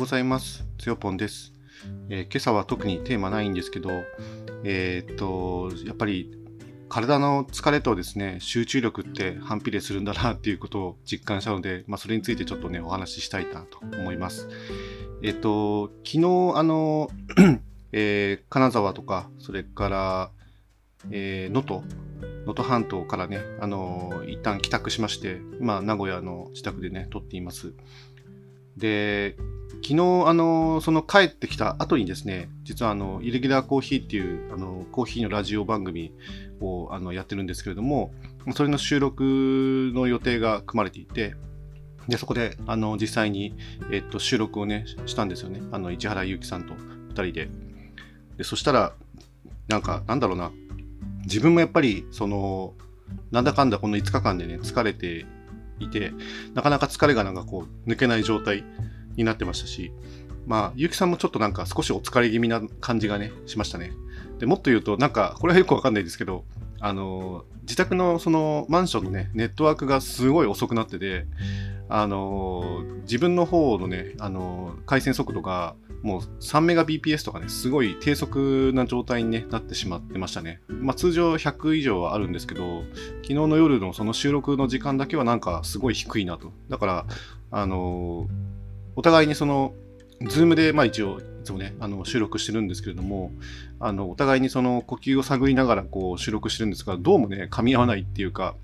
ございます。つよぽんです、えー、今朝は特にテーマないんですけど、えー、っと、やっぱり体の疲れとですね、集中力って反比例するんだなっていうことを実感したので、まあ、それについてちょっとね、お話ししたいなと思います。えー、っと、昨日、あの、え金沢とか、それから、え能登、能登半島からね、あの一旦帰宅しまして、今、名古屋の自宅でね、撮っています。で、昨日、あの、その帰ってきた後にですね、実はあの、イレギュラーコーヒーっていう、あの、コーヒーのラジオ番組をあのやってるんですけれども、それの収録の予定が組まれていて、で、そこで、あの、実際に、えっと、収録をね、したんですよね。あの、市原祐樹さんと2人で。で、そしたら、なんか、なんだろうな、自分もやっぱり、その、なんだかんだこの5日間でね、疲れていて、なかなか疲れがなんかこう抜けない状態になってましたし、まあ、ゆうきさんもちょっとなんか少しお疲れ気味な感じがね、しましたね。でもっと言うと、なんか、これはよくわかんないですけど、あの、自宅のそのマンションのね、ネットワークがすごい遅くなってて、あの、自分の方のね、あの、回線速度がもう3メガ BPS とかね、すごい低速な状態に、ね、なってしまってましたね。まあ通常100以上はあるんですけど、昨日の夜のその収録の時間だけはなんかすごい低いなと。だから、あのお互いにその、ズームで、まあ一応、いつもね、あの収録してるんですけれども、あの、お互いにその呼吸を探りながらこう収録してるんですが、どうもね、噛み合わないっていうか、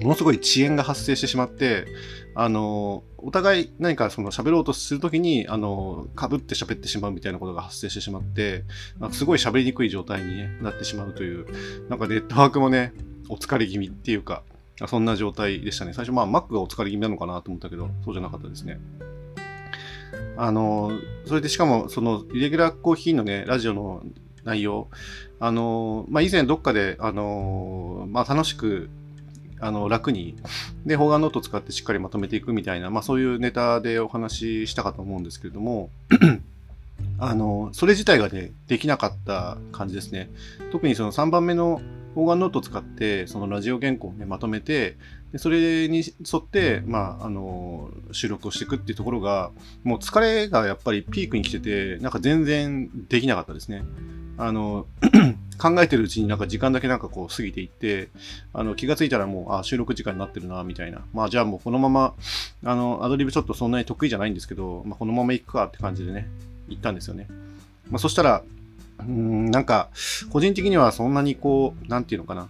ものすごい遅延が発生してしまって、あの、お互い何かその喋ろうとするときに、あの、被って喋ってしまうみたいなことが発生してしまって、なんかすごい喋りにくい状態に、なってしまうという、なんかネットワークもね、お疲れ気味っていうか、そんな状態でしたね。最初、まあ、Mac がお疲れ気味なのかなと思ったけど、そうじゃなかったですね。あの、それでしかも、その、イレギュラーコーヒーのね、ラジオの内容、あの、まあ、以前どっかで、あの、まあ、楽しくあの楽に、で、方眼ノートを使ってしっかりまとめていくみたいな、まあそういうネタでお話ししたかと思うんですけれども、あの、それ自体がね、できなかった感じですね。特にその3番目の方眼ノートを使って、そのラジオ原稿をね、まとめて、でそれに沿って、まあ、あの、収録をしていくっていうところが、もう疲れがやっぱりピークに来てて、なんか全然できなかったですね。あの、考えてるうちになんか時間だけなんかこう過ぎていって、あの気がついたらもう、あ、収録時間になってるな、みたいな。まあじゃあもうこのまま、あの、アドリブちょっとそんなに得意じゃないんですけど、まあこのまま行くかって感じでね、行ったんですよね。まあそしたら、うん、なんか、個人的にはそんなにこう、なんていうのかな。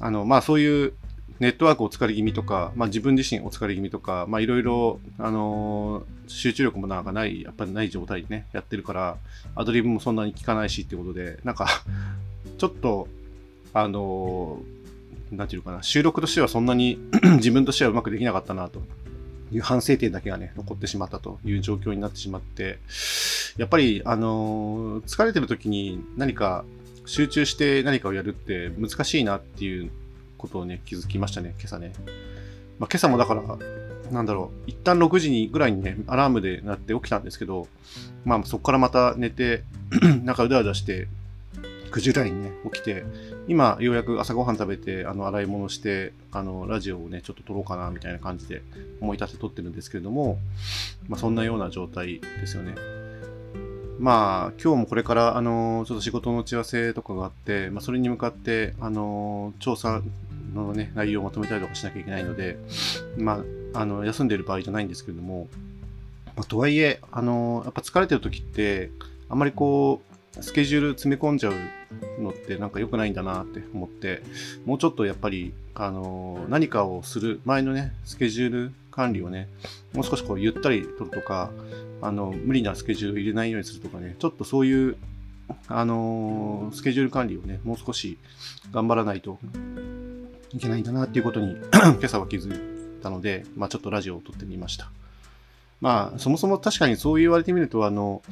あの、まあそういうネットワークお疲れ気味とか、まあ、自分自身お疲れ気味とか、まあ、いろいろ、あのー、集中力もなんかない、やっぱりない状態でね、やってるから、アドリブもそんなに効かないしってことで、なんかちょっと、あのー、なんていうかな、収録としてはそんなに 自分としてはうまくできなかったなと。いう反省点だけがね、残ってしまったと。いう状況になってしまって、やっぱり、あのー、疲れてる時に何か集中して何かをやるって難しいなっていうことをね、気づきましたね、今朝ね。まあ、今朝もだから、なんだろう、一旦6時にぐらいにね、アラームで鳴って起きたんですけど、まあそこからまた寝て、なんかうだうだして、9時ぐらいにね、起きて、今、ようやく朝ごはん食べて、あの、洗い物して、あの、ラジオをね、ちょっと撮ろうかな、みたいな感じで思い立って撮ってるんですけれども、まあ、そんなような状態ですよね。まあ、今日もこれから、あの、ちょっと仕事の打ち合わせとかがあって、まあ、それに向かって、あの、調査のね、内容をまとめたりとかしなきゃいけないので、まあ、あの、休んでる場合じゃないんですけれども、まあ、とはいえ、あの、やっぱ疲れてる時って、あんまりこう、スケジュール詰め込んじゃうのってなんか良くないんだなって思って、もうちょっとやっぱり、あの、何かをする前のね、スケジュール管理をね、もう少しこうゆったりとるとか、あの、無理なスケジュール入れないようにするとかね、ちょっとそういう、あのスケジュール管理をね、もう少し頑張らないといけないんだなっていうことに 今朝は気づいたので、まあちょっとラジオを撮ってみました。まあそもそも確かにそう言われてみると、あの、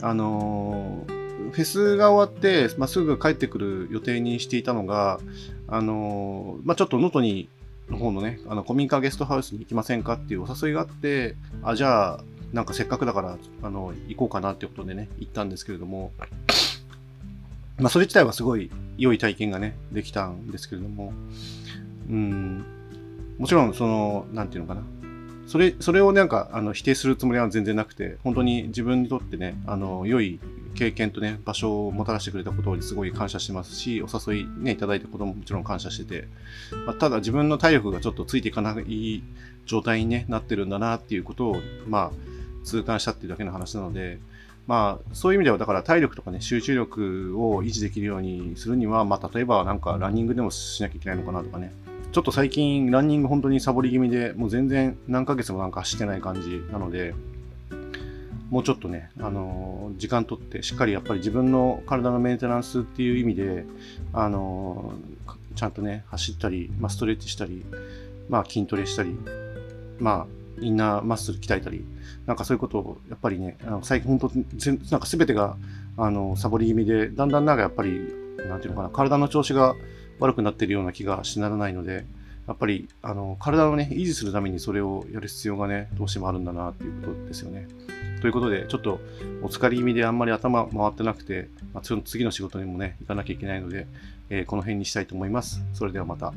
あのフェスが終わって、まあ、すぐ帰ってくる予定にしていたのが、あのまあ、ちょっと能登に、の方のね、あの、古民家ゲストハウスに行きませんかっていうお誘いがあって、あ、じゃあ、なんかせっかくだから、あの、行こうかなってことでね、行ったんですけれども、まあ、それ自体はすごい良い体験がね、できたんですけれども、うん、もちろん、その、なんていうのかな、それそれをなんかあの否定するつもりは全然なくて、本当に自分にとってね、あの良い経験とね、場所をもたらしてくれたことにすごい感謝してますし、お誘いね、いただいたことももちろん感謝してて、まあ、ただ自分の体力がちょっとついていかない状態に、ね、なってるんだなっていうことを、まあ、痛感したっていうだけの話なので、まあ、そういう意味では、だから体力とかね、集中力を維持できるようにするには、まあ、例えばなんかランニングでもしなきゃいけないのかなとかね、ちょっと最近ランニング本当にサボり気味で、もう全然何ヶ月もなんか走ってない感じなので、もうちょっとね、あのー、時間とってしっかりやっぱり自分の体のメンテナンスっていう意味で、あのー、ちゃんとね、走ったり、まあ、ストレッチしたり、まあ、筋トレしたり、まあ、インナーマッスル鍛えたり、なんかそういうことをやっぱりね、あの最近本当、なんか全てがあのサボり気味で、だんだんなんかやっぱり、なんていうのかな、体の調子が悪くなっているような気がしならないので、やっぱりあの体をね、維持するためにそれをやる必要がね、どうしてもあるんだなっていうことですよね。ということで、ちょっとお疲れ気味であんまり頭回ってなくて、まあ、次の仕事にもね、行かなきゃいけないので、えー、この辺にしたいと思います。それではまた。